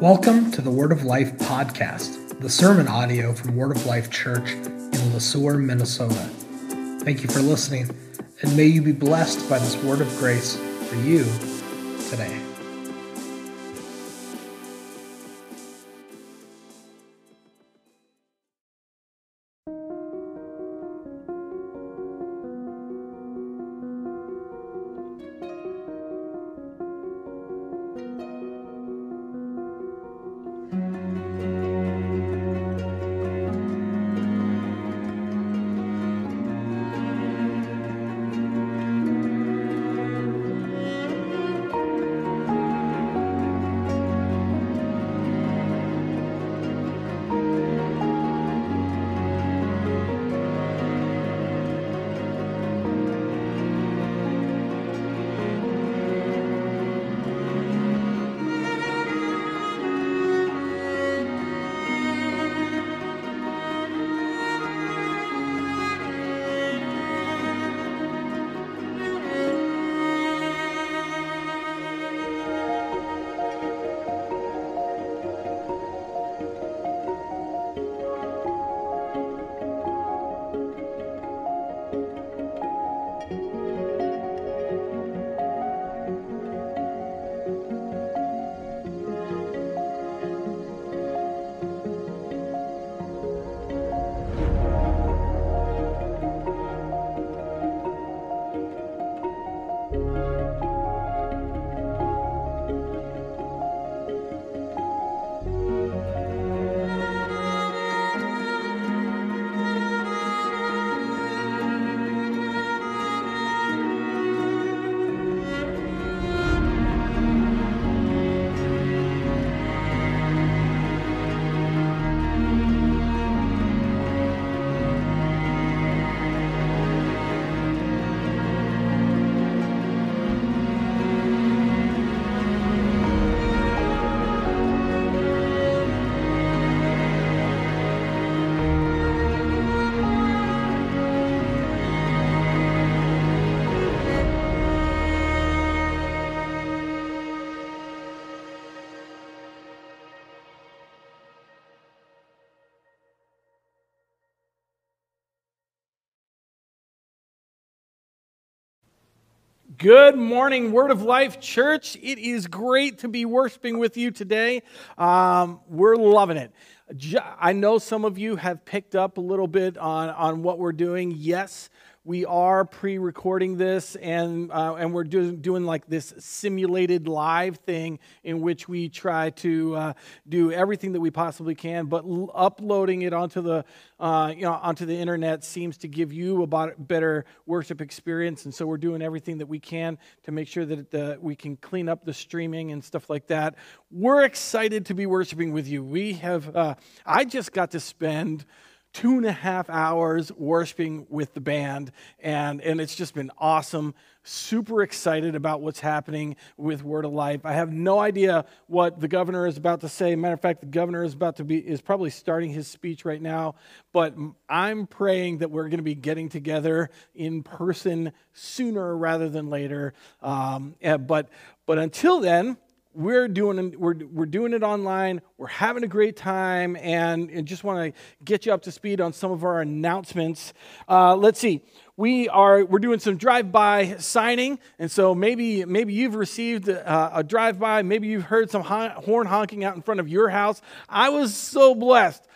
Welcome to the Word of Life podcast, the sermon audio from Word of Life Church in Le Sueur, Minnesota. Thank you for listening, and may you be blessed by this word of grace for you today. Good morning, Word of Life Church. It is great to be worshiping with you today. Um, we're loving it. I know some of you have picked up a little bit on, on what we're doing. Yes, we are pre-recording this and uh, and we're doing doing like this simulated live thing in which we try to uh, do everything that we possibly can but l- uploading it onto the uh, you know onto the internet seems to give you a better worship experience. And so we're doing everything that we can to make sure that the, we can clean up the streaming and stuff like that. We're excited to be worshiping with you. We have uh, i just got to spend two and a half hours worshiping with the band, and, and it's just been awesome. Super excited about what's happening with Word of Life. I have no idea what the governor is about to say. Matter of fact, the governor is about to be is probably starting his speech right now. But I'm praying that we're going to be getting together in person sooner rather than later. Um, but but until then, we're doing we're, we're doing it online. We're having a great time. And, and just want to get you up to speed on some of our announcements. Uh, let's see. We are we're doing some drive-by signing. And so maybe maybe you've received a, a drive-by. Maybe you've heard some horn honking out in front of your house. I was so blessed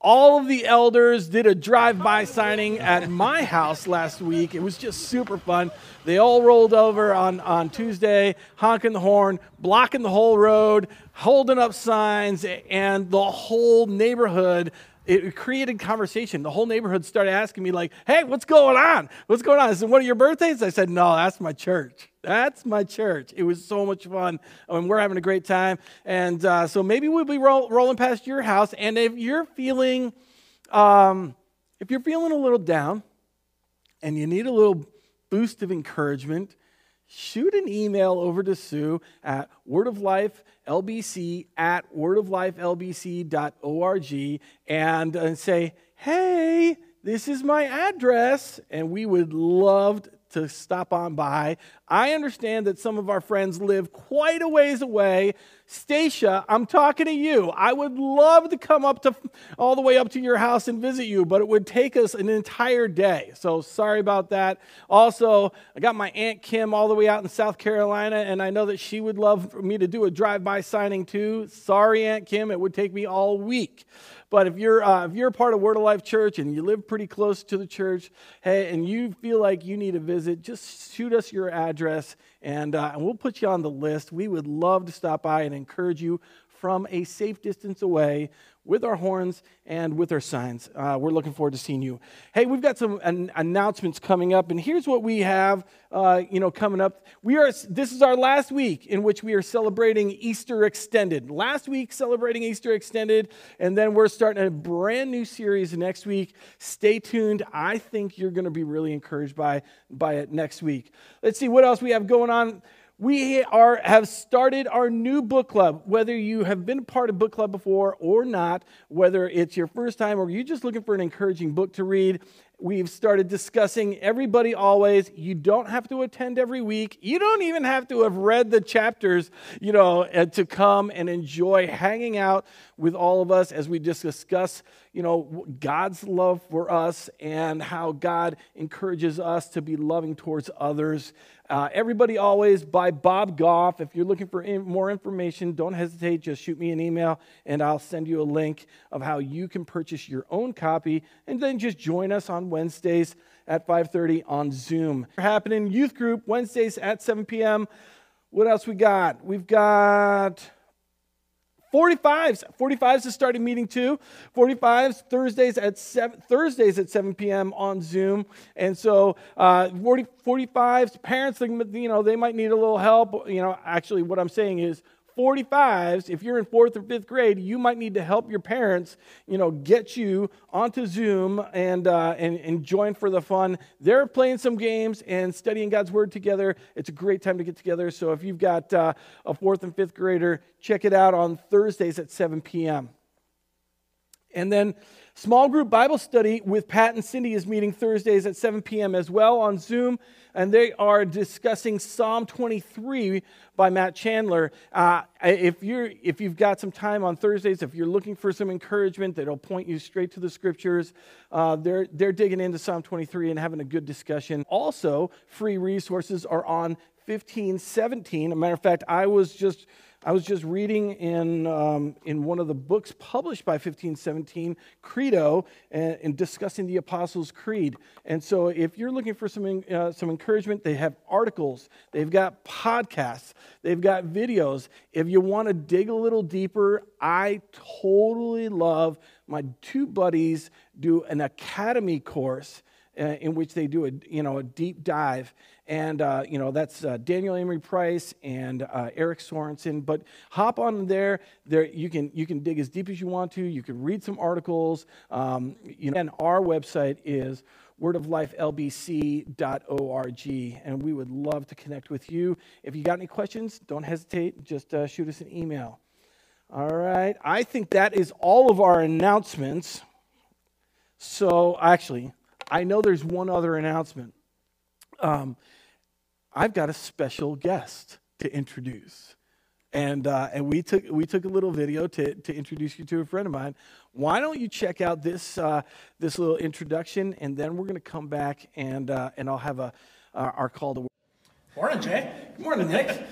all of the elders did a drive-by signing at my house last week. It was just super fun. They all rolled over on, on Tuesday, honking the horn, blocking the whole road, holding up signs, and the whole neighborhood it created conversation. The whole neighborhood started asking me, like, hey, what's going on? What's going on? Is it one of your birthdays? I said, no, that's my church. That's my church. It was so much fun. I mean, we're having a great time. And uh, so maybe we'll be roll, rolling past your house. And if you're feeling, um, if you're feeling a little down and you need a little boost of encouragement, shoot an email over to Sue at wordoflifelbc at wordoflifelbc.org and, and say, hey, this is my address. And we would love to stop on by I understand that some of our friends live quite a ways away. Stacia, I'm talking to you. I would love to come up to all the way up to your house and visit you, but it would take us an entire day. So sorry about that. Also, I got my Aunt Kim all the way out in South Carolina, and I know that she would love for me to do a drive by signing too. Sorry, Aunt Kim, it would take me all week. But if you're, uh, if you're a part of Word of Life Church and you live pretty close to the church, hey, and you feel like you need a visit, just shoot us your address and, uh, and we'll put you on the list. We would love to stop by and encourage you from a safe distance away with our horns and with our signs. Uh, we're looking forward to seeing you. Hey, we've got some an- announcements coming up, and here's what we have. Uh, you know, coming up, we are. This is our last week in which we are celebrating Easter Extended. Last week celebrating Easter Extended, and then we're starting a brand new series next week. Stay tuned. I think you're going to be really encouraged by by it next week. Let's see what else we have going on we are, have started our new book club. Whether you have been part of book club before or not, whether it's your first time or you're just looking for an encouraging book to read, we've started discussing everybody always. You don't have to attend every week. You don't even have to have read the chapters you know uh, to come and enjoy hanging out with all of us as we discuss you know god's love for us and how god encourages us to be loving towards others uh, Everybody Always by Bob Goff. If you're looking for in, more information, don't hesitate. Just shoot me an email and I'll send you a link of how you can purchase your own copy and then just join us on Wednesdays at 5.30 on Zoom. Happening youth group Wednesdays at 7 p.m. What else we got? We've got 45s. 45s is starting meeting too. 45s Thursdays at 7 Thursdays at 7 p.m. on Zoom. And so uh, 40, 45s parents, you know, they might need a little help. You know, actually, what I'm saying is 45s, if you're in fourth or fifth grade, you might need to help your parents, you know, get you onto Zoom and, uh, and, and join for the fun. They're playing some games and studying God's Word together. It's a great time to get together. So if you've got uh, a fourth and fifth grader, check it out on Thursdays at 7 p.m. And then small group Bible study with Pat and Cindy is meeting Thursdays at 7 p.m. as well on Zoom and they are discussing Psalm 23 by Matt Chandler. Uh, if, you're, if you've got some time on Thursdays, if you're looking for some encouragement that'll point you straight to the scriptures, uh, they're, they're digging into Psalm 23 and having a good discussion. Also, free resources are on 1517. As a matter of fact, I was just I was just reading in, um, in one of the books published by 1517, Credo, and, and, discussing the Apostles' Creed. And so, if you're looking for some, uh, some encouragement, they have articles, they've got podcasts, they've got videos. If you want to dig a little deeper, I totally love my two buddies do an academy course uh, in which they do a, you know, a deep dive. And, uh, you know, that's uh, Daniel Emery Price and uh, Eric Sorensen. But hop on there. There you can, you can dig as deep as you want to. You can read some articles. Um, you know, and our website is wordoflifelbc.org. And we would love to connect with you. If you got any questions, don't hesitate. Just uh, shoot us an email. All right. I think that is all of our announcements. So, actually, I know there's one other announcement um, I've got a special guest to introduce. And, uh, and we, took, we took a little video to, to introduce you to a friend of mine. Why don't you check out this, uh, this little introduction, and then we're going to come back and, uh, and I'll have a, uh, our call to work. Morning, Jay. Good morning, Nick.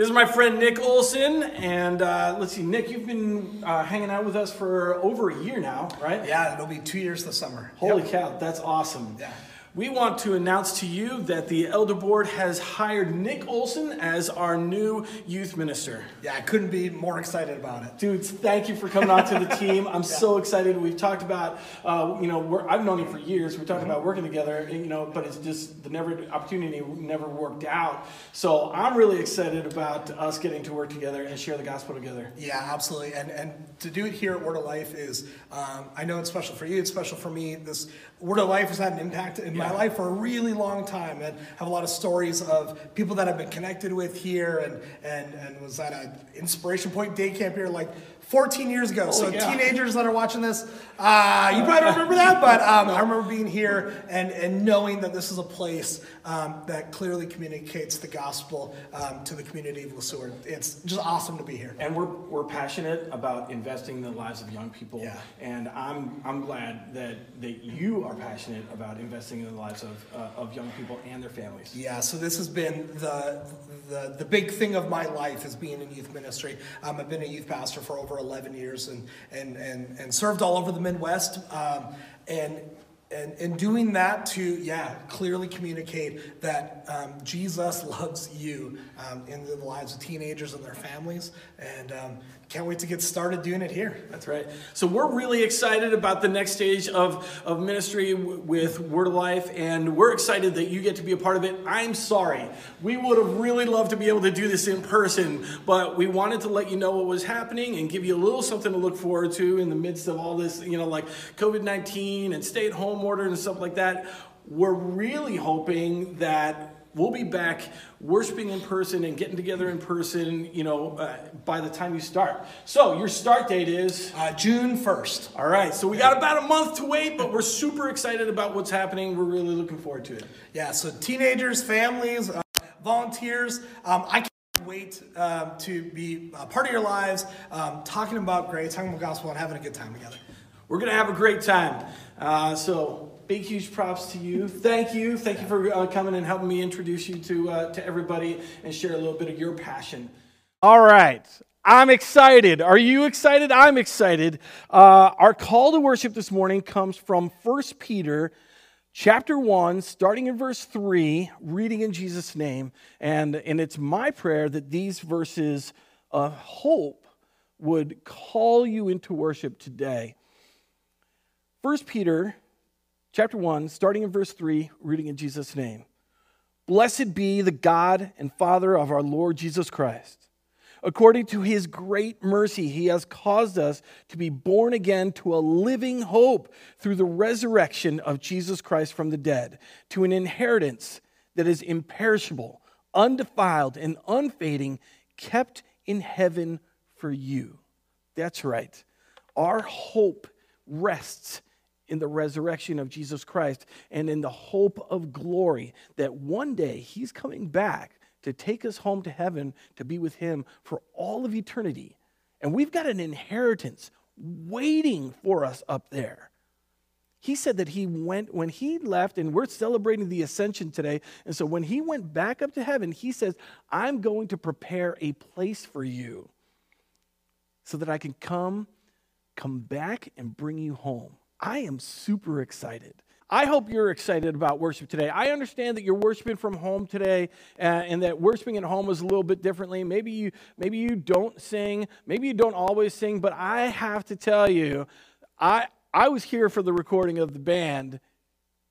This is my friend Nick Olson, and uh, let's see, Nick, you've been uh, hanging out with us for over a year now, right? Yeah, it'll be two years this summer. Holy yep. cow, that's awesome. Yeah. We want to announce to you that the Elder Board has hired Nick Olson as our new youth minister. Yeah, I couldn't be more excited about it. Dudes, thank you for coming on to the team. I'm yeah. so excited. We've talked about, uh, you know, I've known you for years. We talked mm-hmm. about working together, you know, but it's just the never opportunity never worked out. So I'm really excited about us getting to work together and share the gospel together. Yeah, absolutely. And and to do it here at Word of Life is, um, I know it's special for you. It's special for me. This Word of Life has had an impact in my life for a really long time and have a lot of stories of people that I've been connected with here and and, and was at an inspiration point day camp here. Like 14 years ago. so yeah. teenagers that are watching this, uh, you probably don't remember that, but um, I remember being here and, and knowing that this is a place um, that clearly communicates the gospel um, to the community of Le Sueur. It's just awesome to be here. And we're, we're passionate about investing in the lives of young people. Yeah. And I'm, I'm glad that, that you are passionate about investing in the lives of, uh, of young people and their families. Yeah, so this has been the, the the big thing of my life is being in youth ministry. Um, I've been a youth pastor for over 11 years and and and, and served all over the Midwest. Um, and and in doing that to yeah clearly communicate that um, Jesus loves you um, in the lives of teenagers and their families and um, can't wait to get started doing it here. That's right. So we're really excited about the next stage of, of ministry with Word of Life, and we're excited that you get to be a part of it. I'm sorry. We would have really loved to be able to do this in person, but we wanted to let you know what was happening and give you a little something to look forward to in the midst of all this, you know, like COVID 19 and stay at home order and stuff like that. We're really hoping that we'll be back worshiping in person and getting together in person, you know, uh, by the time you start. So your start date is Uh, June 1st. all right. So we got about a month to wait, but we're super excited about what's happening. We're really looking forward to it. Yeah, so teenagers, families, uh, volunteers, um, I can't wait um, to be a part of your lives, um, talking about grace, talking about gospel, and having a good time together. We're gonna have a great time. Uh, so big, huge props to you. Thank you. Thank you for uh, coming and helping me introduce you to uh, to everybody and share a little bit of your passion. All right. I'm excited. Are you excited? I'm excited. Uh, our call to worship this morning comes from 1 Peter chapter 1, starting in verse 3, reading in Jesus' name. And, and it's my prayer that these verses of hope would call you into worship today. 1 Peter chapter 1, starting in verse 3, reading in Jesus' name. Blessed be the God and Father of our Lord Jesus Christ. According to his great mercy, he has caused us to be born again to a living hope through the resurrection of Jesus Christ from the dead, to an inheritance that is imperishable, undefiled, and unfading, kept in heaven for you. That's right. Our hope rests in the resurrection of Jesus Christ and in the hope of glory that one day he's coming back to take us home to heaven to be with him for all of eternity. And we've got an inheritance waiting for us up there. He said that he went, when he left, and we're celebrating the ascension today. And so when he went back up to heaven, he says, I'm going to prepare a place for you so that I can come, come back, and bring you home. I am super excited. I hope you're excited about worship today. I understand that you're worshiping from home today, uh, and that worshiping at home is a little bit differently. Maybe you, maybe you don't sing, maybe you don't always sing, but I have to tell you, I, I was here for the recording of the band,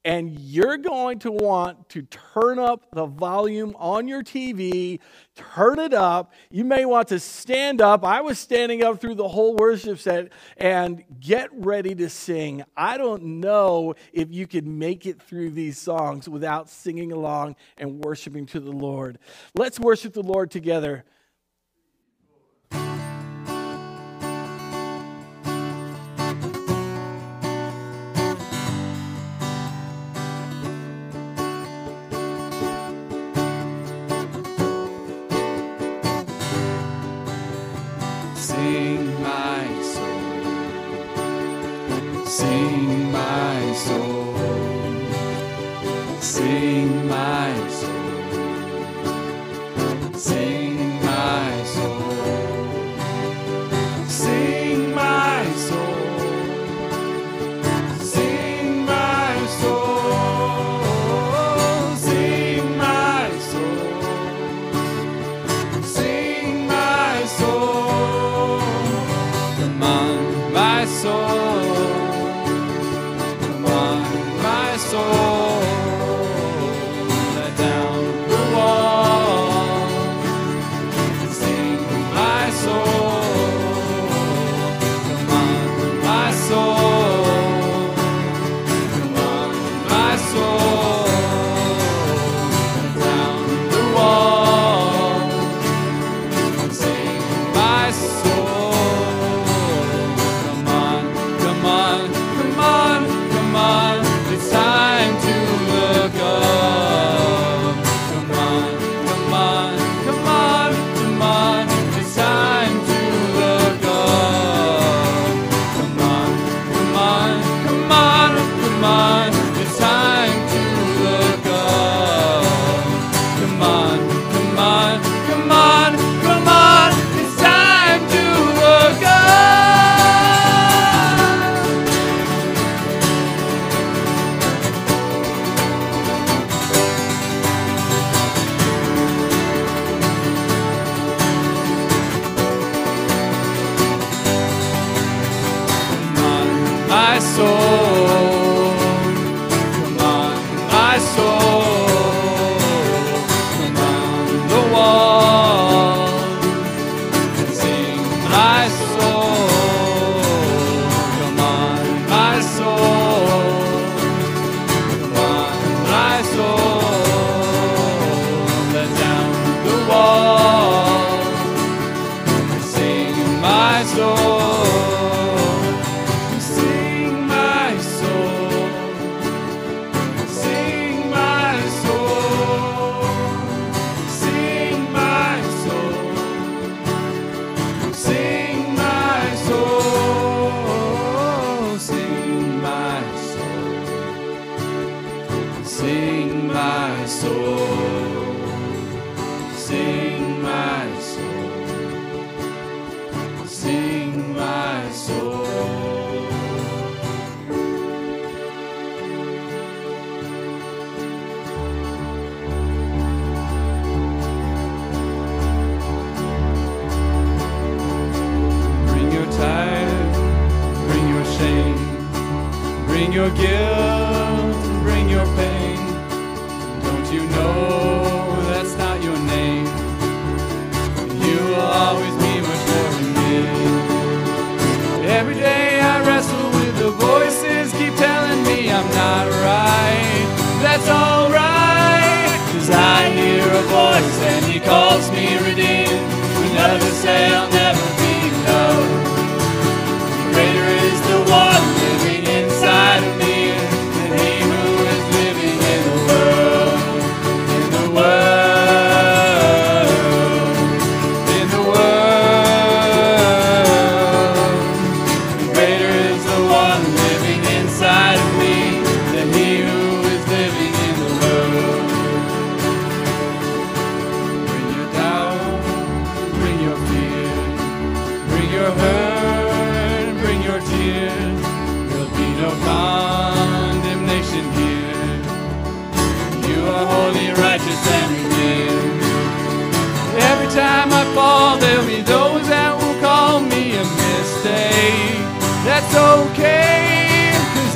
and you're going to want to turn up the volume on your TV, turn it up. You may want to stand up. I was standing up through the whole worship set and get ready to sing. I don't know if you could make it through these songs without singing along and worshiping to the Lord. Let's worship the Lord together. your guilt and bring your pain. Don't you know that's not your name? You will always be much more than me. Every day I wrestle with the voices keep telling me I'm not right. That's all.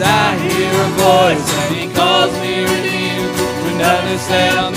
I hear a voice and he calls me redeemed. When others say I'm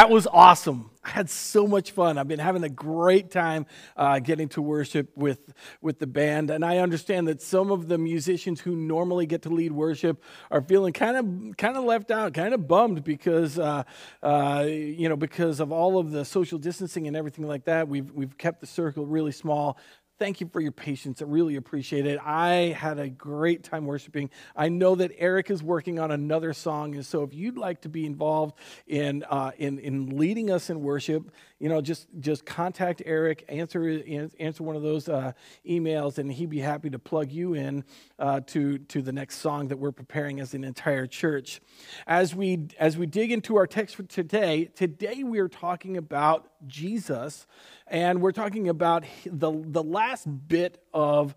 That was awesome. I had so much fun. I've been having a great time uh, getting to worship with, with the band. And I understand that some of the musicians who normally get to lead worship are feeling kind of kind of left out, kind of bummed because uh, uh, you know because of all of the social distancing and everything like that. We've we've kept the circle really small thank you for your patience. I really appreciate it. I had a great time worshiping. I know that Eric is working on another song, and so if you'd like to be involved in uh, in in leading us in worship, you know, just just contact Eric, answer answer one of those uh, emails, and he'd be happy to plug you in uh, to to the next song that we're preparing as an entire church. As we as we dig into our text for today, today we are talking about Jesus and we're talking about the, the last bit of,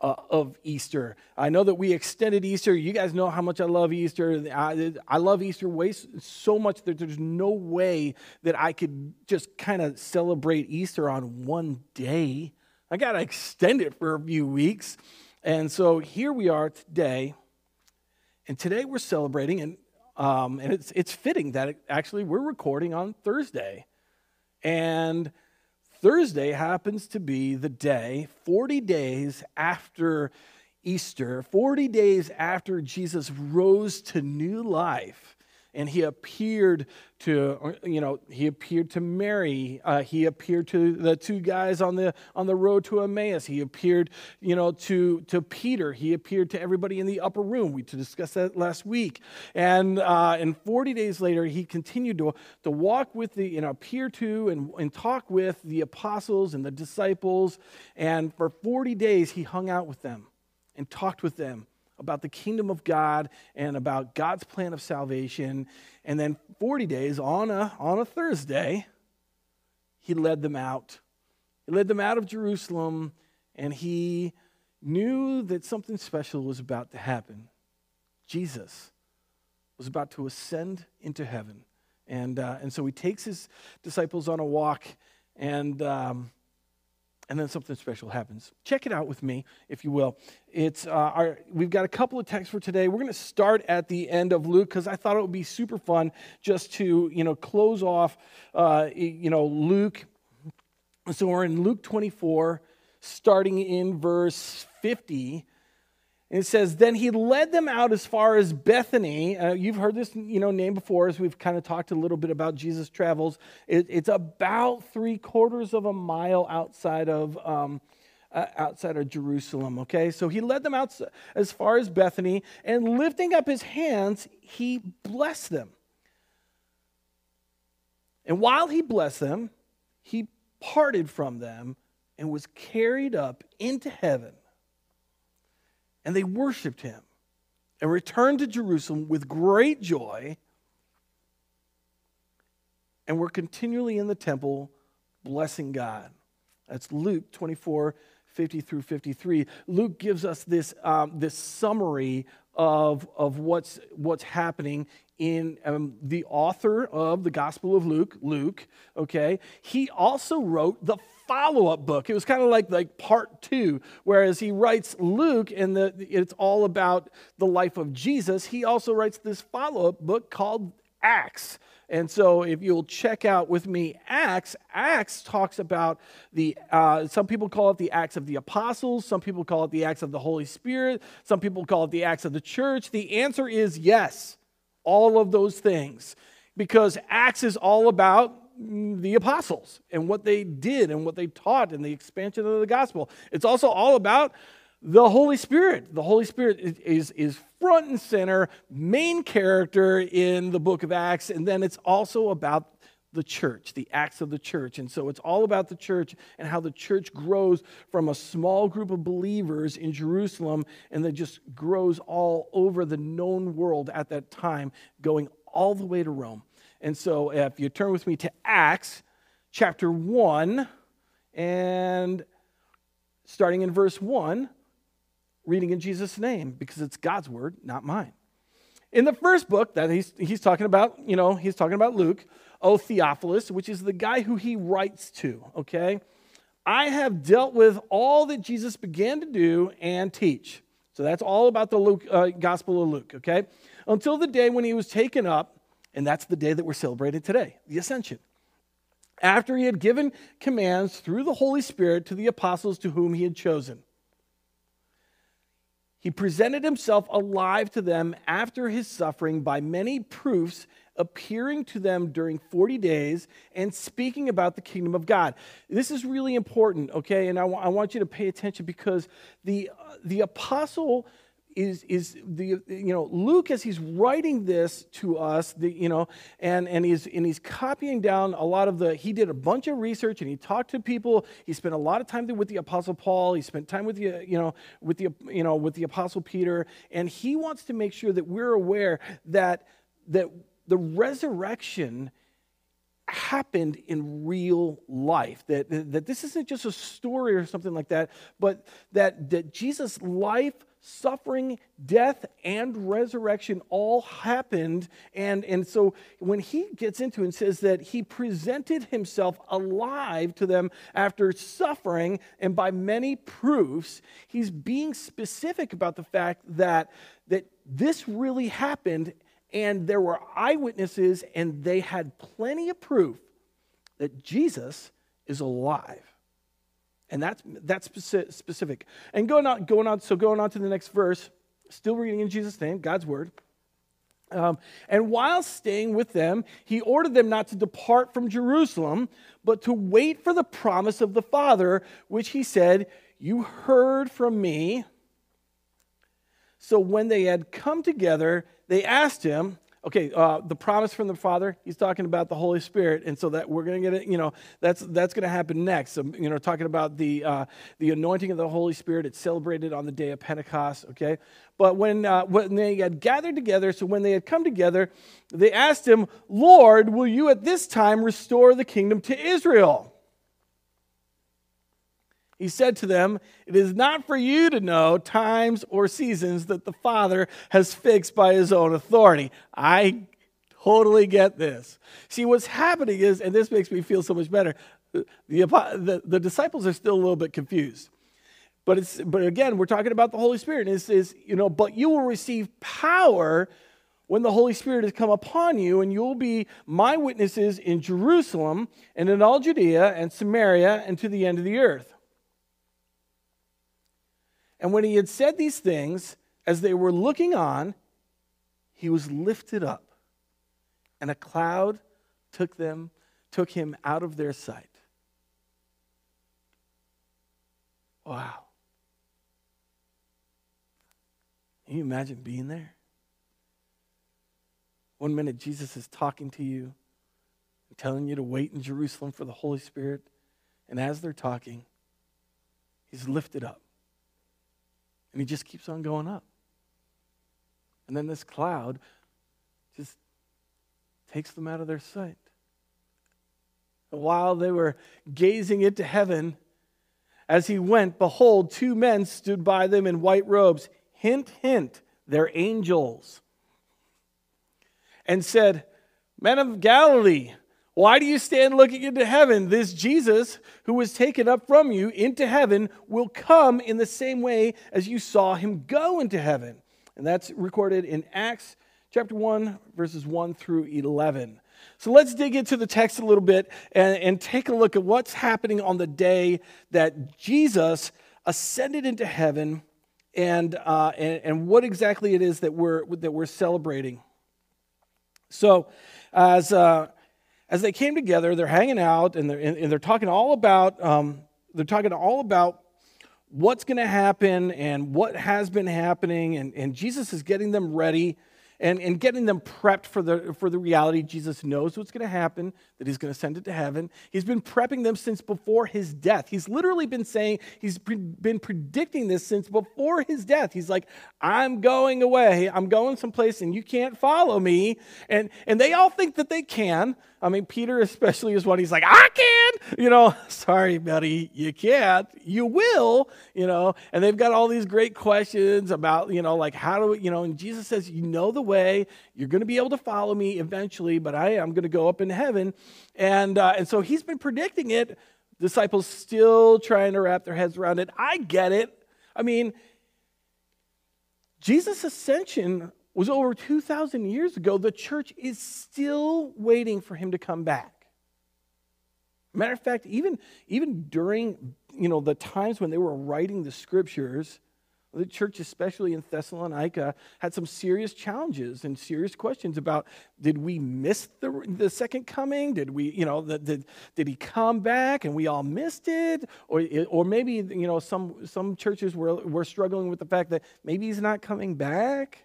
uh, of Easter. I know that we extended Easter. You guys know how much I love Easter. I, I love Easter way so much that there's no way that I could just kind of celebrate Easter on one day. I got to extend it for a few weeks. And so here we are today. And today we're celebrating, and, um, and it's, it's fitting that it, actually we're recording on Thursday. And Thursday happens to be the day, 40 days after Easter, 40 days after Jesus rose to new life and he appeared to you know he appeared to mary uh, he appeared to the two guys on the on the road to emmaus. He appeared you know to to peter. He appeared to everybody in the upper room. We discussed that last week. And uh, and 40 days later he continued to to walk with the you know appear to and, and talk with the apostles and the disciples. And for 40 days he hung out with them and talked with them about the kingdom of God and about God's plan of salvation. And then 40 days on a, on a Thursday, he led them out. He led them out of Jerusalem, and he knew that something special was about to happen. Jesus was about to ascend into heaven. And, uh, and so he takes his disciples on a walk, and um, and then something special happens. Check it out with me, if you will. It's uh, our, we've got a couple of texts for today. We're going to start at the end of Luke because I thought it would be super fun just to you know close off uh, you know Luke. So we're in Luke 24, starting in verse 50. And it says, Then he led them out as far as Bethany. Uh, you've heard this you know, name before as we've kind of talked a little bit about Jesus' travels. It, it's about three quarters of a mile outside of, um, uh, outside of Jerusalem. Okay, so he led them out as far as Bethany, and lifting up his hands, he blessed them. And while he blessed them, he parted from them and was carried up into heaven and they worshiped him and returned to Jerusalem with great joy and were continually in the temple blessing God. That's Luke 24, 50 through 53. Luke gives us this, um, this summary of, of what's, what's happening in um, the author of the Gospel of Luke, Luke, okay? He also wrote the follow-up book. It was kind of like like part two, whereas he writes Luke and the, it's all about the life of Jesus. He also writes this follow-up book called Acts. And so, if you'll check out with me Acts, Acts talks about the, uh, some people call it the Acts of the Apostles, some people call it the Acts of the Holy Spirit, some people call it the Acts of the Church. The answer is yes, all of those things. Because Acts is all about the apostles and what they did and what they taught and the expansion of the gospel. It's also all about the Holy Spirit. The Holy Spirit is, is front and center, main character in the book of Acts, and then it's also about the church, the acts of the church. And so it's all about the church and how the church grows from a small group of believers in Jerusalem and then just grows all over the known world at that time, going all the way to Rome. And so if you turn with me to Acts chapter 1, and starting in verse 1, reading in Jesus' name, because it's God's word, not mine. In the first book that he's, he's talking about, you know, he's talking about Luke, O Theophilus, which is the guy who he writes to, okay? I have dealt with all that Jesus began to do and teach. So that's all about the Luke, uh, Gospel of Luke, okay? Until the day when he was taken up And that's the day that we're celebrating today, the ascension. After he had given commands through the Holy Spirit to the apostles to whom he had chosen. He presented himself alive to them after his suffering by many proofs, appearing to them during 40 days and speaking about the kingdom of God. This is really important, okay? And I, w- I want you to pay attention because the, uh, the apostle is is the you know Luke as he's writing this to us the you know and and he's and he's copying down a lot of the he did a bunch of research and he talked to people. He spent a lot of time with the apostle Paul. He spent time with the you know with the you know with the apostle Peter. And he wants to make sure that we're aware that that the resurrection happened in real life that that this isn't just a story or something like that but that that Jesus life suffering, death, and resurrection all happened. And, and so when he gets into and says that he presented himself alive to them after suffering and by many proofs, he's being specific about the fact that, that this really happened and there were eyewitnesses and they had plenty of proof that Jesus is alive. And that's, that's specific. And going on, going on, so going on to the next verse, still reading in Jesus' name, God's word. Um, and while staying with them, he ordered them not to depart from Jerusalem, but to wait for the promise of the Father, which he said, You heard from me. So when they had come together, they asked him, okay, uh, the promise from the Father, he's talking about the Holy Spirit, and so that we're going to get it, you know, that's, that's going to happen next. So, you know, talking about the, uh, the anointing of the Holy Spirit, it's celebrated on the day of Pentecost, okay? But when, uh, when they had gathered together, so when they had come together, they asked him, Lord, will you at this time restore the kingdom to Israel? He said to them, It is not for you to know times or seasons that the Father has fixed by his own authority. I totally get this. See, what's happening is, and this makes me feel so much better, the, the, the disciples are still a little bit confused. But, it's, but again, we're talking about the Holy Spirit. And it says, you know, but you will receive power when the Holy Spirit has come upon you, and you'll be my witnesses in Jerusalem and in all Judea and Samaria and to the end of the earth. And when he had said these things, as they were looking on, he was lifted up, and a cloud took them, took him out of their sight. Wow. Can you imagine being there? One minute, Jesus is talking to you and telling you to wait in Jerusalem for the Holy Spirit. And as they're talking, he's lifted up. And he just keeps on going up. And then this cloud just takes them out of their sight. While they were gazing into heaven, as he went, behold, two men stood by them in white robes. Hint, hint, they're angels. And said, Men of Galilee, why do you stand looking into heaven? This Jesus, who was taken up from you into heaven, will come in the same way as you saw him go into heaven. And that's recorded in Acts chapter 1, verses 1 through 11. So let's dig into the text a little bit and, and take a look at what's happening on the day that Jesus ascended into heaven and, uh, and, and what exactly it is that we're, that we're celebrating. So, as. Uh, as they came together, they're hanging out and they're, and they're talking all about um, they're talking all about what's going to happen and what has been happening, and, and Jesus is getting them ready and, and getting them prepped for the, for the reality. Jesus knows what's going to happen, that he's going to ascend into heaven. He's been prepping them since before his death. He's literally been saying, he's pre- been predicting this since before his death. He's like, I'm going away. I'm going someplace and you can't follow me. And, and they all think that they can. I mean, Peter especially is one. He's like, I can. You know, sorry, buddy, you can't. You will. You know, and they've got all these great questions about, you know, like how do we, you know, and Jesus says, you know the way. You're going to be able to follow me eventually, but I am going to go up in heaven. And uh, and so he's been predicting it. Disciples still trying to wrap their heads around it. I get it. I mean, Jesus' ascension was over 2,000 years ago, the church is still waiting for him to come back. Matter of fact, even, even during you know, the times when they were writing the scriptures, the church, especially in Thessalonica, had some serious challenges and serious questions about did we miss the, the second coming? Did we, you know, the, the, did he come back and we all missed it? Or, or maybe, you know, some, some churches were, were struggling with the fact that maybe he's not coming back.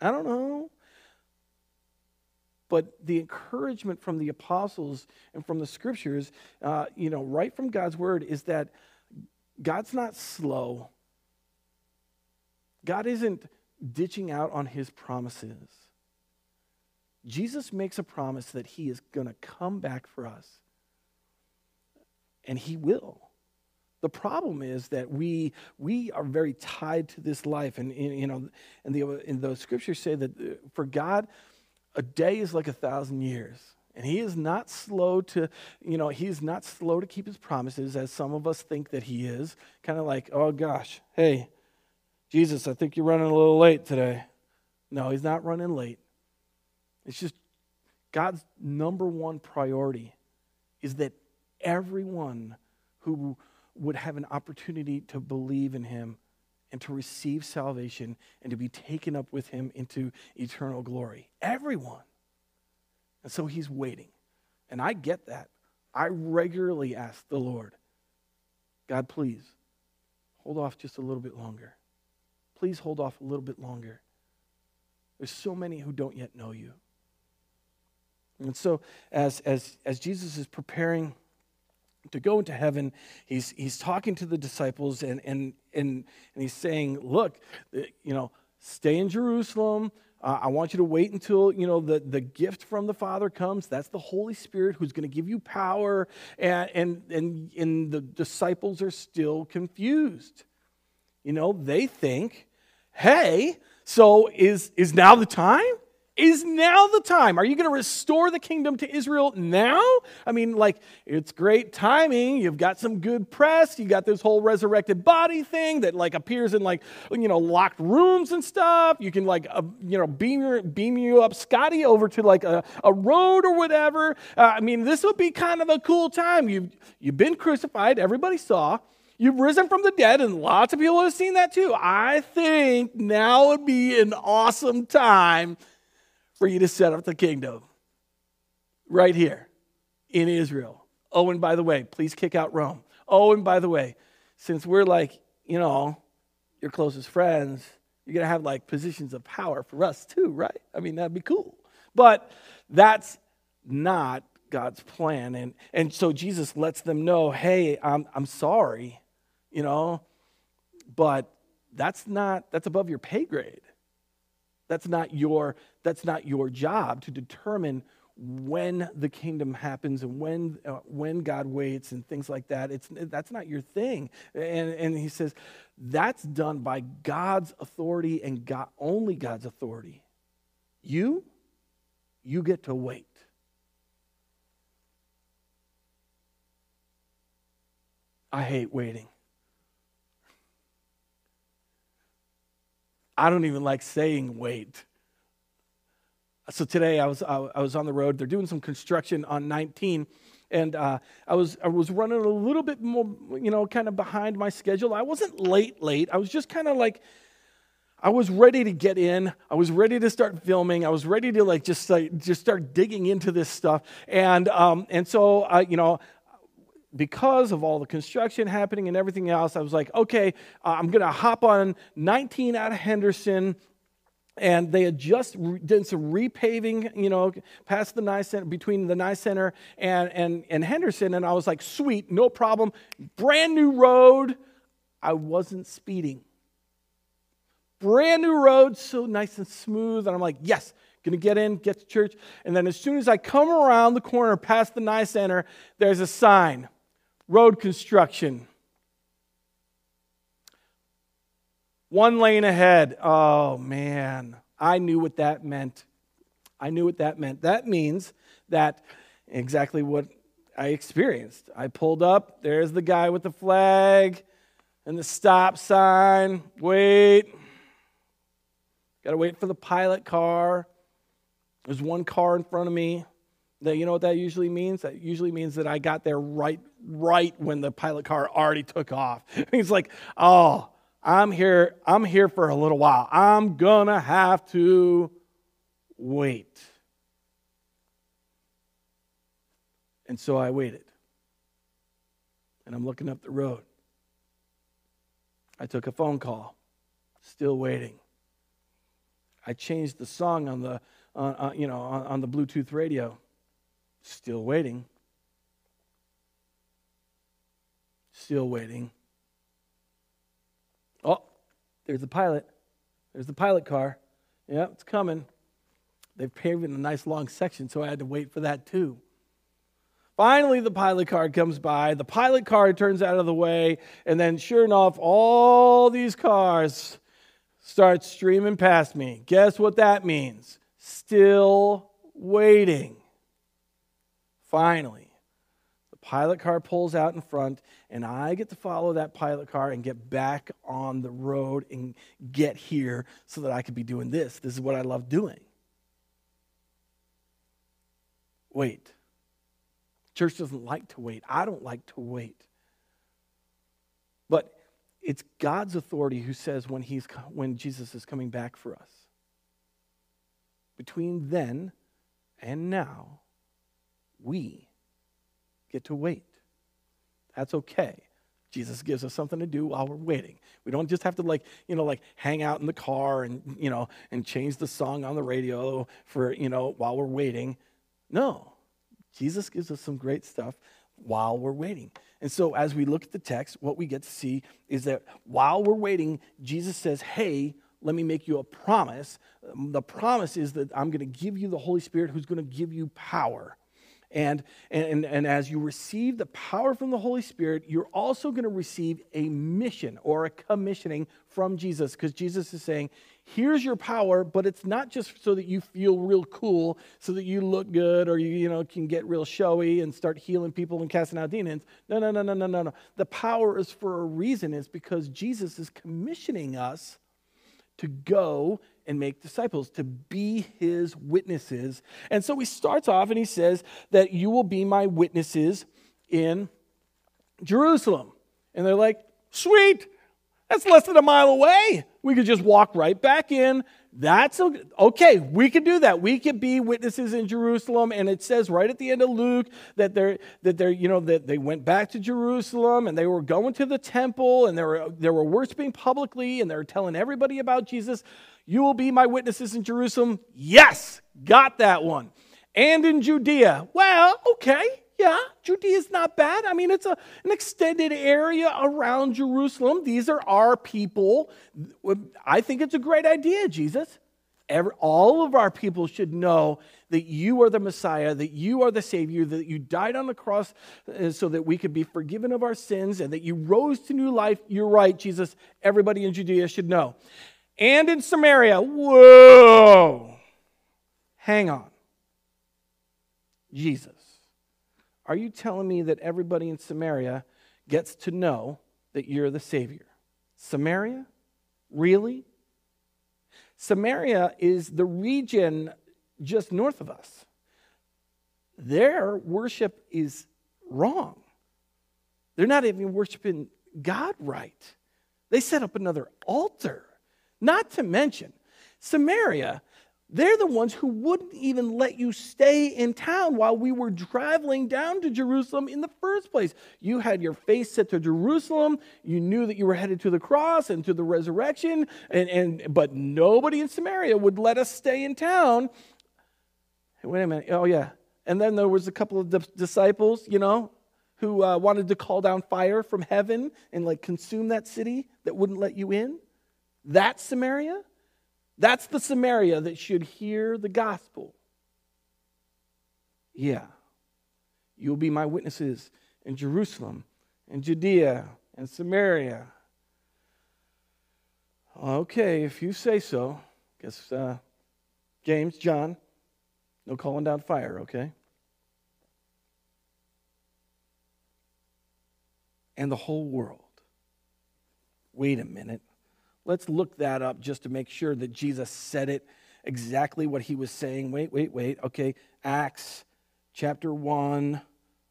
I don't know. But the encouragement from the apostles and from the scriptures, uh, you know, right from God's word, is that God's not slow. God isn't ditching out on his promises. Jesus makes a promise that he is going to come back for us. And he will. The problem is that we, we are very tied to this life. And, you know, and the, and the scriptures say that uh, for God, a day is like a thousand years. And he is not slow to, you know, he is not slow to keep his promises, as some of us think that he is. Kind of like, oh gosh, hey, Jesus, I think you're running a little late today. No, he's not running late. It's just God's number one priority is that everyone who would have an opportunity to believe in him and to receive salvation and to be taken up with him into eternal glory. Everyone. And so he's waiting. And I get that. I regularly ask the Lord, God, please hold off just a little bit longer. Please hold off a little bit longer. There's so many who don't yet know you. And so, as, as, as Jesus is preparing to go into heaven, he's, he's talking to the disciples and, and, and, and he's saying, Look, you know, stay in Jerusalem. Uh, I want you to wait until you know the, the gift from the Father comes. That's the Holy Spirit who's going to give you power. And, and, and, and the disciples are still confused. You know, they think, hey, so is, is now the time? Is now the time? Are you going to restore the kingdom to Israel now? I mean, like, it's great timing. You've got some good press. You got this whole resurrected body thing that, like, appears in, like, you know, locked rooms and stuff. You can, like, uh, you know, beam, beam you up, Scotty, over to, like, a, a road or whatever. Uh, I mean, this would be kind of a cool time. You've, you've been crucified. Everybody saw. You've risen from the dead, and lots of people have seen that too. I think now would be an awesome time for you to set up the kingdom right here in Israel. Oh, and by the way, please kick out Rome. Oh, and by the way, since we're like, you know, your closest friends, you're going to have like positions of power for us too, right? I mean, that'd be cool. But that's not God's plan. And, and so Jesus lets them know hey, I'm, I'm sorry, you know, but that's not, that's above your pay grade. That's not your, that's not your job to determine when the kingdom happens and when, uh, when God waits and things like that. It's, that's not your thing. And, and he says that's done by God's authority and God, only God's authority. You, you get to wait. I hate waiting. I don't even like saying wait. So today I was, I was on the road. They're doing some construction on 19 and uh, I was I was running a little bit more, you know, kind of behind my schedule. I wasn't late, late. I was just kind of like, I was ready to get in. I was ready to start filming. I was ready to like just like just start digging into this stuff. And um, and so uh, you know, because of all the construction happening and everything else, I was like, okay, uh, I'm going to hop on 19 out of Henderson. And they had just re- done some repaving, you know, past the Ney Center, between the Ney Center and, and, and Henderson. And I was like, sweet, no problem. Brand new road. I wasn't speeding. Brand new road, so nice and smooth. And I'm like, yes, gonna get in, get to church. And then as soon as I come around the corner past the Ney Center, there's a sign road construction. One lane ahead. Oh, man. I knew what that meant. I knew what that meant. That means that exactly what I experienced. I pulled up, there's the guy with the flag and the stop sign. Wait. Got to wait for the pilot car. There's one car in front of me. That you know what that usually means? That usually means that I got there right right when the pilot car already took off. He's like, "Oh, I'm here. I'm here for a little while. I'm gonna have to wait." And so I waited. And I'm looking up the road. I took a phone call. Still waiting. I changed the song on the, uh, uh, you know, on, on the Bluetooth radio. Still waiting. Still waiting. Oh, there's the pilot. There's the pilot car. Yeah, it's coming. They've paved in a nice long section, so I had to wait for that too. Finally, the pilot car comes by. The pilot car turns out of the way, and then, sure enough, all these cars start streaming past me. Guess what that means? Still waiting. Finally, pilot car pulls out in front, and I get to follow that pilot car and get back on the road and get here so that I could be doing this. This is what I love doing. Wait. Church doesn't like to wait. I don't like to wait. But it's God's authority who says when, he's, when Jesus is coming back for us. Between then and now, we get to wait. That's okay. Jesus gives us something to do while we're waiting. We don't just have to like, you know, like hang out in the car and, you know, and change the song on the radio for, you know, while we're waiting. No. Jesus gives us some great stuff while we're waiting. And so as we look at the text, what we get to see is that while we're waiting, Jesus says, "Hey, let me make you a promise. The promise is that I'm going to give you the Holy Spirit who's going to give you power. And, and, and as you receive the power from the Holy Spirit, you're also going to receive a mission or a commissioning from Jesus because Jesus is saying, here's your power, but it's not just so that you feel real cool, so that you look good or you, you know, can get real showy and start healing people and casting out demons. No, no, no, no, no, no, no. The power is for a reason. It's because Jesus is commissioning us to go and make disciples, to be his witnesses. And so he starts off and he says that you will be my witnesses in Jerusalem. And they're like, sweet, that's less than a mile away. We could just walk right back in. That's okay. We could do that. We could be witnesses in Jerusalem. And it says right at the end of Luke that they're that they're you know that they went back to Jerusalem and they were going to the temple and they were they were worshiping publicly and they were telling everybody about Jesus. You will be my witnesses in Jerusalem. Yes, got that one. And in Judea. Well, okay. Yeah, Judea is not bad. I mean, it's a, an extended area around Jerusalem. These are our people. I think it's a great idea, Jesus. Every, all of our people should know that you are the Messiah, that you are the Savior, that you died on the cross uh, so that we could be forgiven of our sins, and that you rose to new life. You're right, Jesus. Everybody in Judea should know and in Samaria. Whoa! Hang on. Jesus, are you telling me that everybody in Samaria gets to know that you're the Savior? Samaria? Really? Samaria is the region just north of us. Their worship is wrong. They're not even worshiping God right. They set up another altar. Not to mention, Samaria, they're the ones who wouldn't even let you stay in town while we were traveling down to Jerusalem in the first place. You had your face set to Jerusalem. You knew that you were headed to the cross and to the resurrection, and, and but nobody in Samaria would let us stay in town. Wait a minute. Oh, yeah. And then there was a couple of disciples, you know, who uh, wanted to call down fire from heaven and like consume that city that wouldn't let you in. That Samaria? That's the Samaria that should hear the gospel. Yeah. You'll be my witnesses in Jerusalem and Judea and Samaria. Okay, if you say so. Guess uh, James, John, no calling down fire, okay? And the whole world. Wait a minute. Let's look that up just to make sure that Jesus said it exactly what he was saying. Wait, wait, wait. Okay, Acts chapter 1.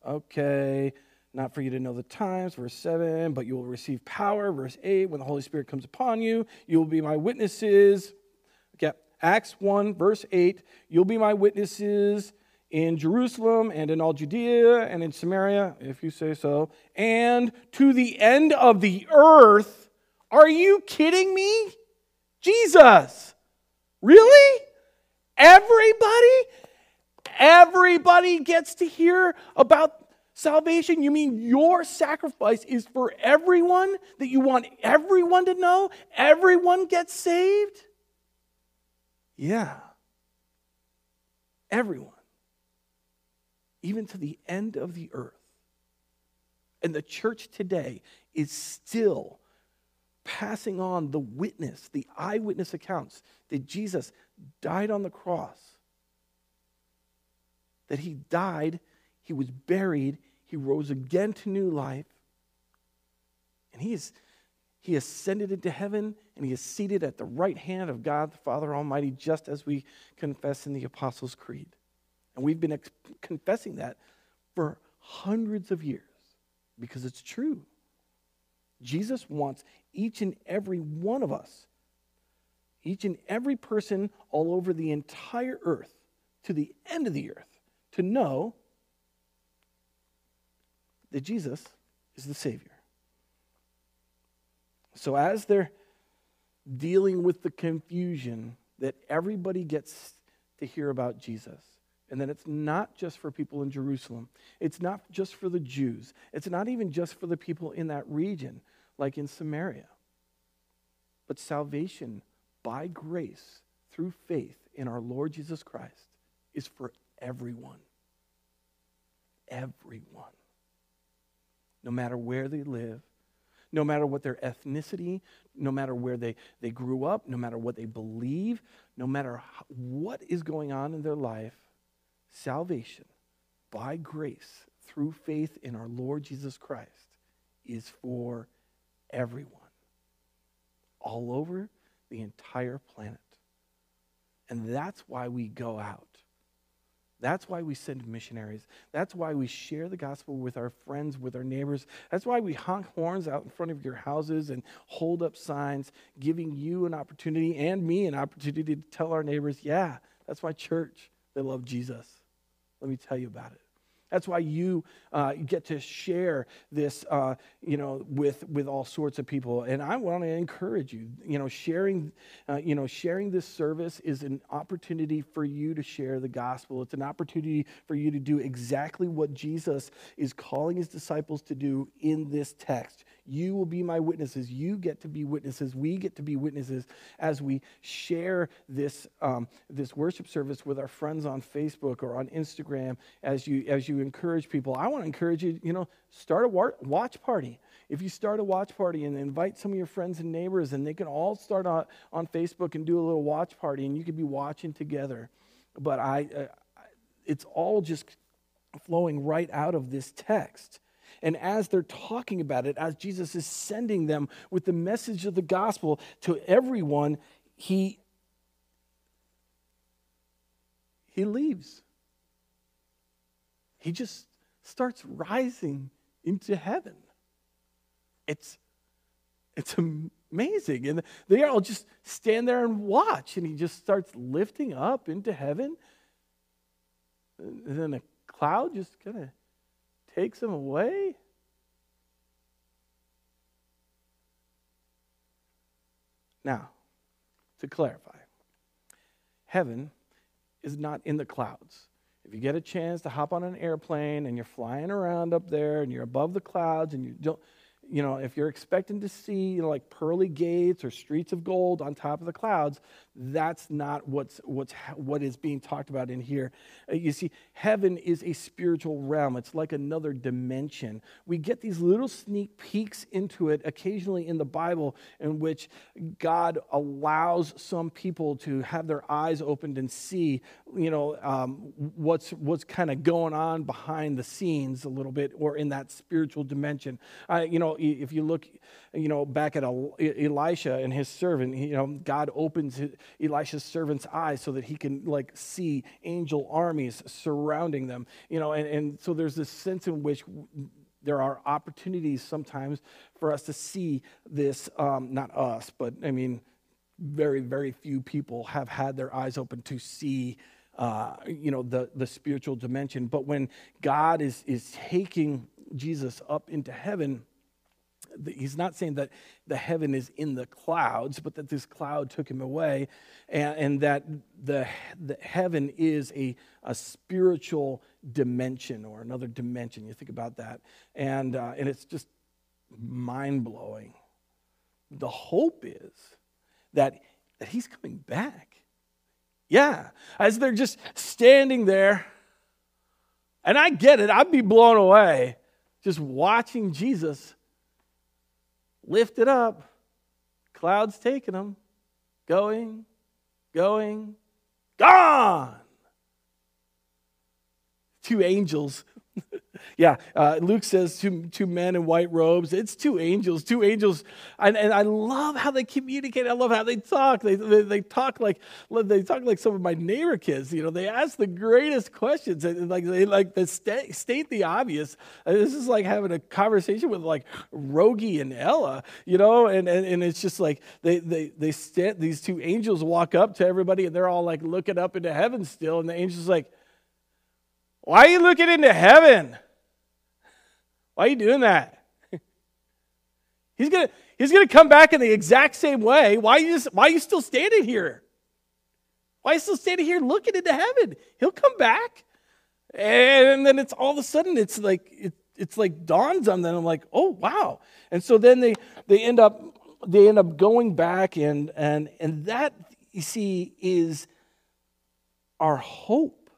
Okay, not for you to know the times, verse 7, but you will receive power, verse 8, when the Holy Spirit comes upon you, you will be my witnesses. Okay, Acts 1, verse 8, you'll be my witnesses in Jerusalem and in all Judea and in Samaria, if you say so, and to the end of the earth. Are you kidding me? Jesus. Really? Everybody? Everybody gets to hear about salvation? You mean your sacrifice is for everyone? That you want everyone to know? Everyone gets saved? Yeah. Everyone. Even to the end of the earth. And the church today is still passing on the witness, the eyewitness accounts that Jesus died on the cross, that he died, he was buried, he rose again to new life, and he is. He ascended into heaven and he is seated at the right hand of God the Father Almighty, just as we confess in the Apostles' Creed. And we've been ex- confessing that for hundreds of years because it's true. Jesus wants each and every one of us, each and every person all over the entire earth, to the end of the earth, to know that Jesus is the Savior. So, as they're dealing with the confusion that everybody gets to hear about Jesus, and that it's not just for people in Jerusalem, it's not just for the Jews, it's not even just for the people in that region, like in Samaria, but salvation by grace through faith in our Lord Jesus Christ is for everyone. Everyone. No matter where they live, no matter what their ethnicity, no matter where they, they grew up, no matter what they believe, no matter how, what is going on in their life, salvation by grace through faith in our Lord Jesus Christ is for everyone, all over the entire planet. And that's why we go out. That's why we send missionaries. That's why we share the gospel with our friends, with our neighbors. That's why we honk horns out in front of your houses and hold up signs, giving you an opportunity and me an opportunity to tell our neighbors, yeah, that's my church. They love Jesus. Let me tell you about it. That's why you uh, get to share this, uh, you know, with with all sorts of people. And I want to encourage you. You know, sharing, uh, you know, sharing this service is an opportunity for you to share the gospel. It's an opportunity for you to do exactly what Jesus is calling his disciples to do in this text. You will be my witnesses. You get to be witnesses. We get to be witnesses as we share this, um, this worship service with our friends on Facebook or on Instagram. As you, as you encourage people, I want to encourage you, you know, start a watch party. If you start a watch party and invite some of your friends and neighbors, and they can all start on, on Facebook and do a little watch party, and you could be watching together. But I, uh, it's all just flowing right out of this text. And as they're talking about it, as Jesus is sending them with the message of the gospel to everyone, he, he leaves. He just starts rising into heaven. It's, it's amazing. And they all just stand there and watch. And he just starts lifting up into heaven. And then a cloud just kind of takes him away? Now, to clarify, heaven is not in the clouds. If you get a chance to hop on an airplane and you're flying around up there and you're above the clouds and you don't, you know, if you're expecting to see you know, like pearly gates or streets of gold on top of the clouds, that's not what's, what's, what is being talked about in here. Uh, you see, heaven is a spiritual realm, it's like another dimension. We get these little sneak peeks into it occasionally in the Bible in which God allows some people to have their eyes opened and see, you know, um, what's, what's kind of going on behind the scenes a little bit or in that spiritual dimension. Uh, you know, if you look, you know, back at Elisha and his servant, you know, God opens his, Elisha's servant's eyes so that he can like see angel armies surrounding them, you know, and, and so there's this sense in which there are opportunities sometimes for us to see this, um, not us, but I mean, very, very few people have had their eyes open to see, uh, you know, the, the spiritual dimension. But when God is, is taking Jesus up into heaven, he's not saying that the heaven is in the clouds, but that this cloud took him away, and, and that the, the heaven is a, a spiritual dimension or another dimension. You think about that, and uh, and it's just mind blowing. The hope is that that he's coming back. Yeah, as they're just standing there, and I get it. I'd be blown away just watching Jesus lifted up, clouds taking them, going, going, gone. Two angels. yeah, uh, Luke says two, two men in white robes. It's two angels, two angels. And, and I love how they communicate. I love how they talk. They, they, they talk like they talk like some of my neighbor kids. You know, they ask the greatest questions. And like they like they state, state the obvious. This is like having a conversation with like Rogie and Ella, you know, and, and, and it's just like they they they stand, these two angels walk up to everybody and they're all like looking up into heaven still, and the angel's like, Why are you looking into heaven? Why are you doing that? he's gonna he's gonna come back in the exact same way. Why are you just, why are you still standing here? Why are you still standing here looking into heaven? He'll come back. And then it's all of a sudden it's like it, it's like dawns on them. I'm like, oh wow. And so then they they end up they end up going back and and and that you see is our hope.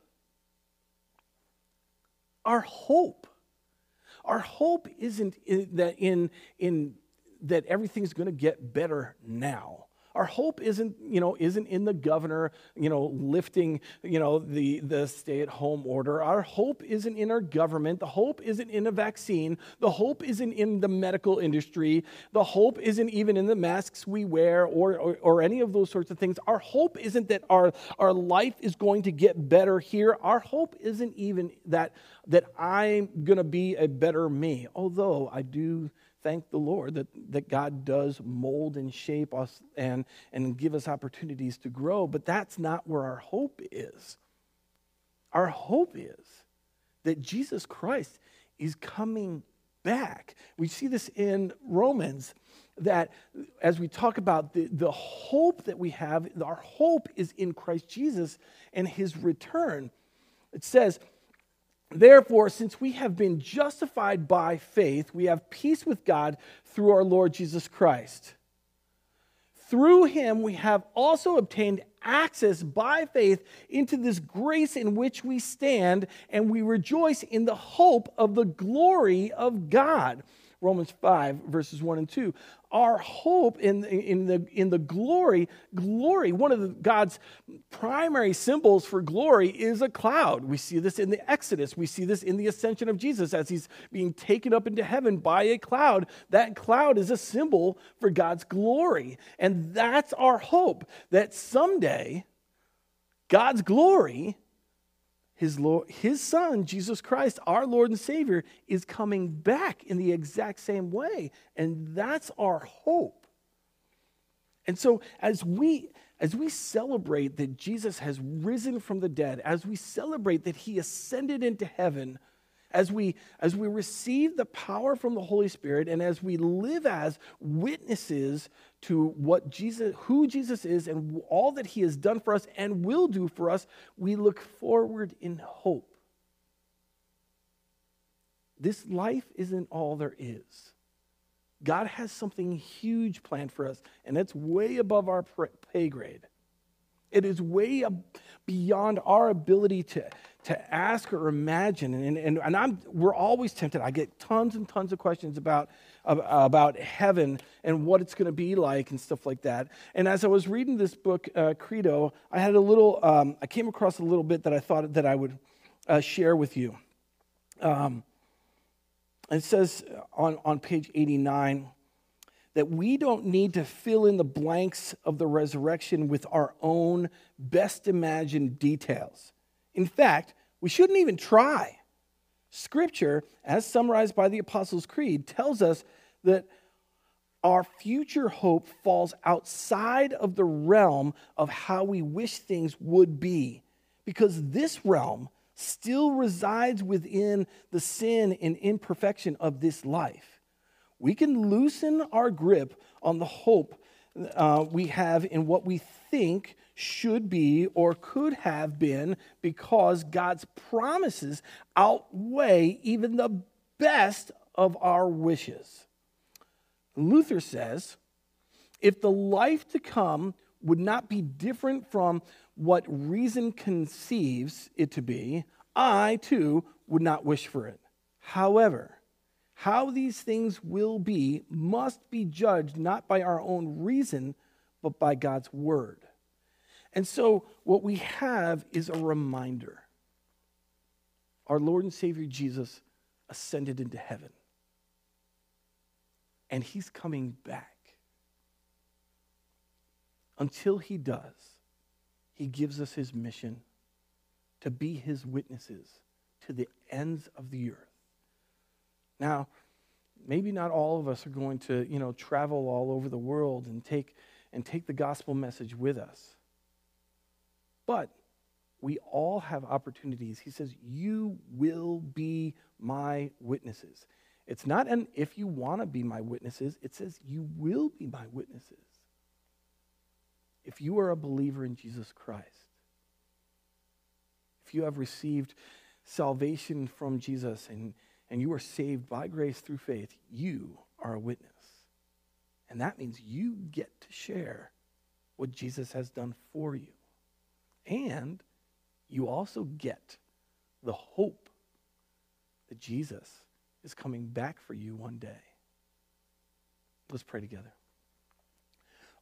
Our hope. Our hope isn't in, that in, in that everything's going to get better now. Our hope isn't, you know, isn't in the governor, you know, lifting, you know, the, the stay-at-home order. Our hope isn't in our government. The hope isn't in a vaccine. The hope isn't in the medical industry. The hope isn't even in the masks we wear or, or, or any of those sorts of things. Our hope isn't that our, our life is going to get better here. Our hope isn't even that, that I'm going to be a better me, although I do thank the Lord that, that God does mold and shape us and, and give us opportunities to grow, but that's not where our hope is. Our hope is that Jesus Christ is coming back. We see this in Romans that as we talk about the, the hope that we have, our hope is in Christ Jesus and his return. It says, Therefore, since we have been justified by faith, we have peace with God through our Lord Jesus Christ. Through him, we have also obtained access by faith into this grace in which we stand, and we rejoice in the hope of the glory of God. Romans 5, verses 1 and 2. Our hope in, in, the, in the glory, glory, one of the, God's primary symbols for glory is a cloud. We see this in the Exodus. We see this in the ascension of Jesus as he's being taken up into heaven by a cloud. That cloud is a symbol for God's glory. And that's our hope that someday God's glory his, Lord, his son, Jesus Christ, our Lord and Savior, is coming back in the exact same way. And that's our hope. And so as we as we celebrate that Jesus has risen from the dead, as we celebrate that he ascended into heaven, as we as we receive the power from the Holy Spirit and as we live as witnesses to what Jesus who Jesus is and all that he has done for us and will do for us, we look forward in hope. This life isn't all there is. God has something huge planned for us, and it's way above our pay grade. It is way beyond our ability to, to ask or imagine. And, and, and I'm, we're always tempted. I get tons and tons of questions about, about heaven and what it's going to be like and stuff like that. And as I was reading this book, uh, Credo, I had a little, um, I came across a little bit that I thought that I would uh, share with you. Um, It says on, on page 89 that we don't need to fill in the blanks of the resurrection with our own best imagined details. In fact, we shouldn't even try. Scripture, as summarized by the Apostles' Creed, tells us that our future hope falls outside of the realm of how we wish things would be, because this realm still resides within the sin and imperfection of this life. We can loosen our grip on the hope uh, we have in what we think should be or could have been because God's promises outweigh even the best of our wishes. Luther says if the life to come would not be different from what reason conceives it to be, I too would not wish for it. However, how these things will be must be judged not by our own reason, but by God's word. And so, what we have is a reminder. Our Lord and Savior Jesus ascended into heaven, and he's coming back. Until he does, he gives us his mission to be his witnesses to the ends of the earth. Now, maybe not all of us are going to, you know, travel all over the world and take and take the gospel message with us. But we all have opportunities. He says, You will be my witnesses. It's not an if you want to be my witnesses, it says, You will be my witnesses. If you are a believer in Jesus Christ, if you have received salvation from Jesus and, and you are saved by grace through faith, you are a witness. And that means you get to share what Jesus has done for you. And you also get the hope that Jesus is coming back for you one day. Let's pray together.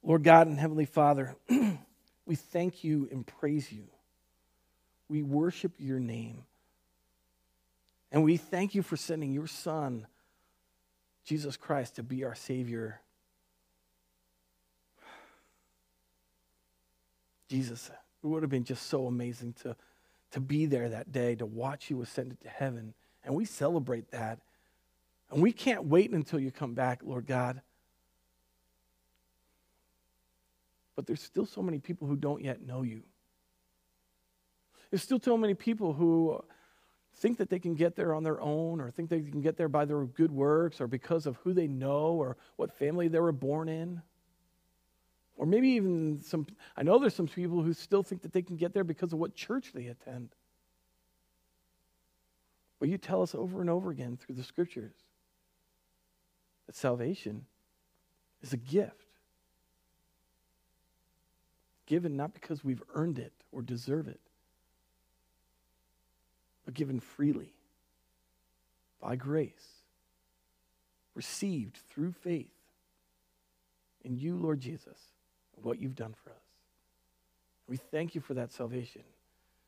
Lord God and Heavenly Father, we thank you and praise you. We worship your name. And we thank you for sending your Son, Jesus Christ, to be our Savior. Jesus, it would have been just so amazing to, to be there that day, to watch you ascended to heaven. And we celebrate that. And we can't wait until you come back, Lord God. But there's still so many people who don't yet know you. There's still so many people who think that they can get there on their own or think they can get there by their good works or because of who they know or what family they were born in. Or maybe even some, I know there's some people who still think that they can get there because of what church they attend. But you tell us over and over again through the scriptures that salvation is a gift. Given not because we've earned it or deserve it, but given freely by grace, received through faith in you, Lord Jesus, what you've done for us. We thank you for that salvation.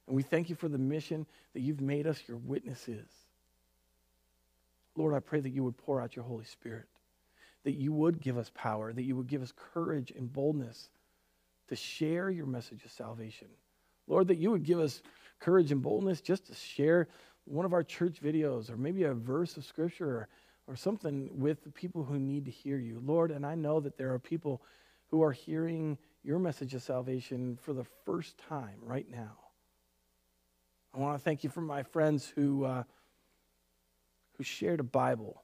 And we thank you for the mission that you've made us your witnesses. Lord, I pray that you would pour out your Holy Spirit, that you would give us power, that you would give us courage and boldness to share your message of salvation. Lord, that you would give us courage and boldness just to share one of our church videos or maybe a verse of scripture or, or something with the people who need to hear you. Lord, and I know that there are people who are hearing your message of salvation for the first time right now. I want to thank you for my friends who, uh, who shared a Bible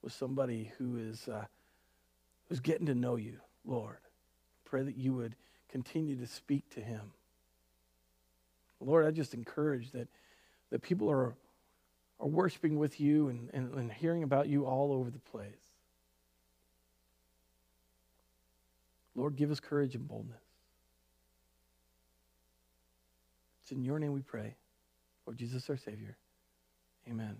with somebody who is uh, who's getting to know you, Lord. Pray that you would continue to speak to him. Lord, I just encourage that, that people are, are worshiping with you and, and, and hearing about you all over the place. Lord, give us courage and boldness. It's in your name we pray. Lord Jesus, our Savior. Amen.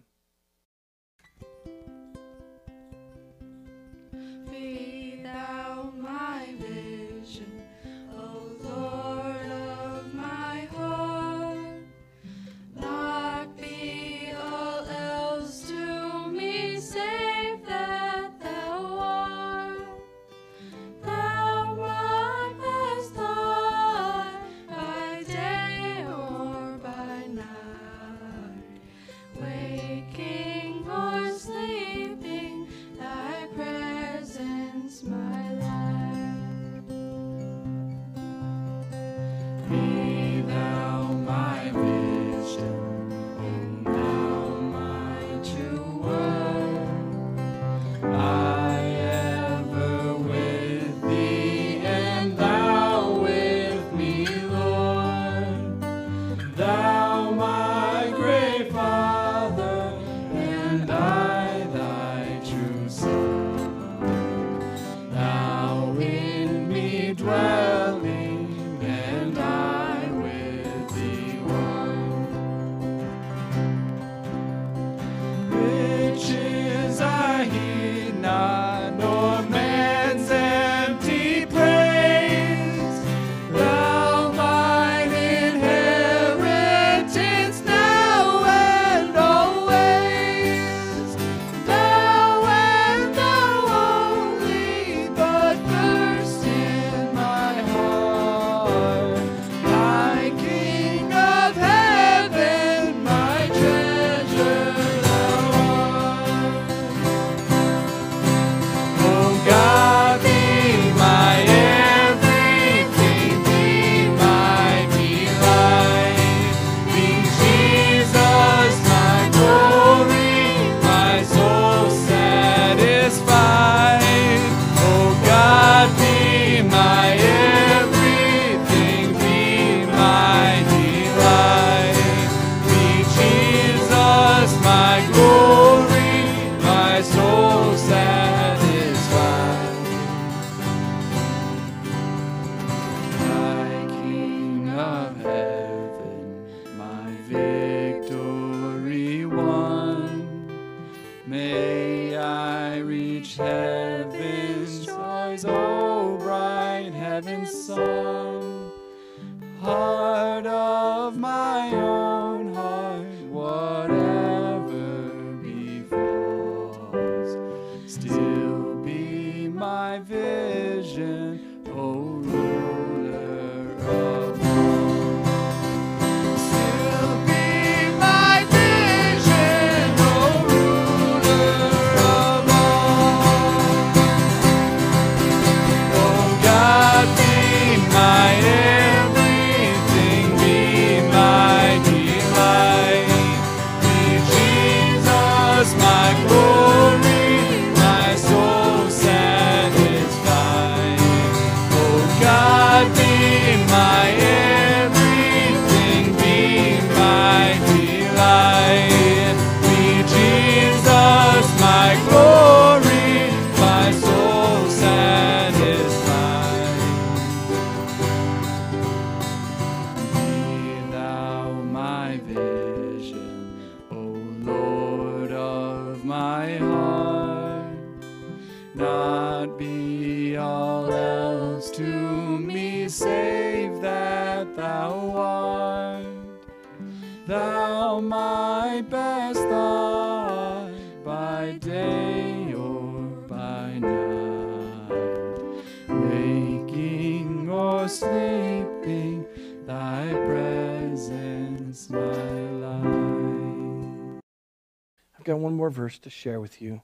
Verse to share with you.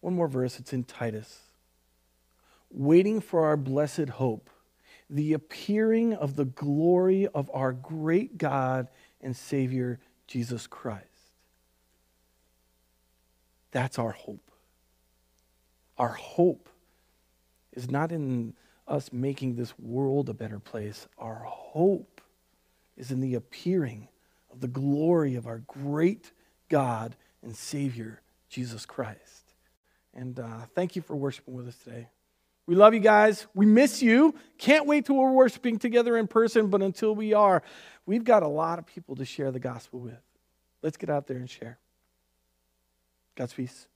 One more verse, it's in Titus. Waiting for our blessed hope, the appearing of the glory of our great God and Savior, Jesus Christ. That's our hope. Our hope is not in us making this world a better place. Our hope is in the appearing of the glory of our great God and Savior, Jesus Christ. And uh, thank you for worshiping with us today. We love you guys. We miss you. Can't wait till we're worshiping together in person, but until we are, we've got a lot of people to share the gospel with. Let's get out there and share. God's peace.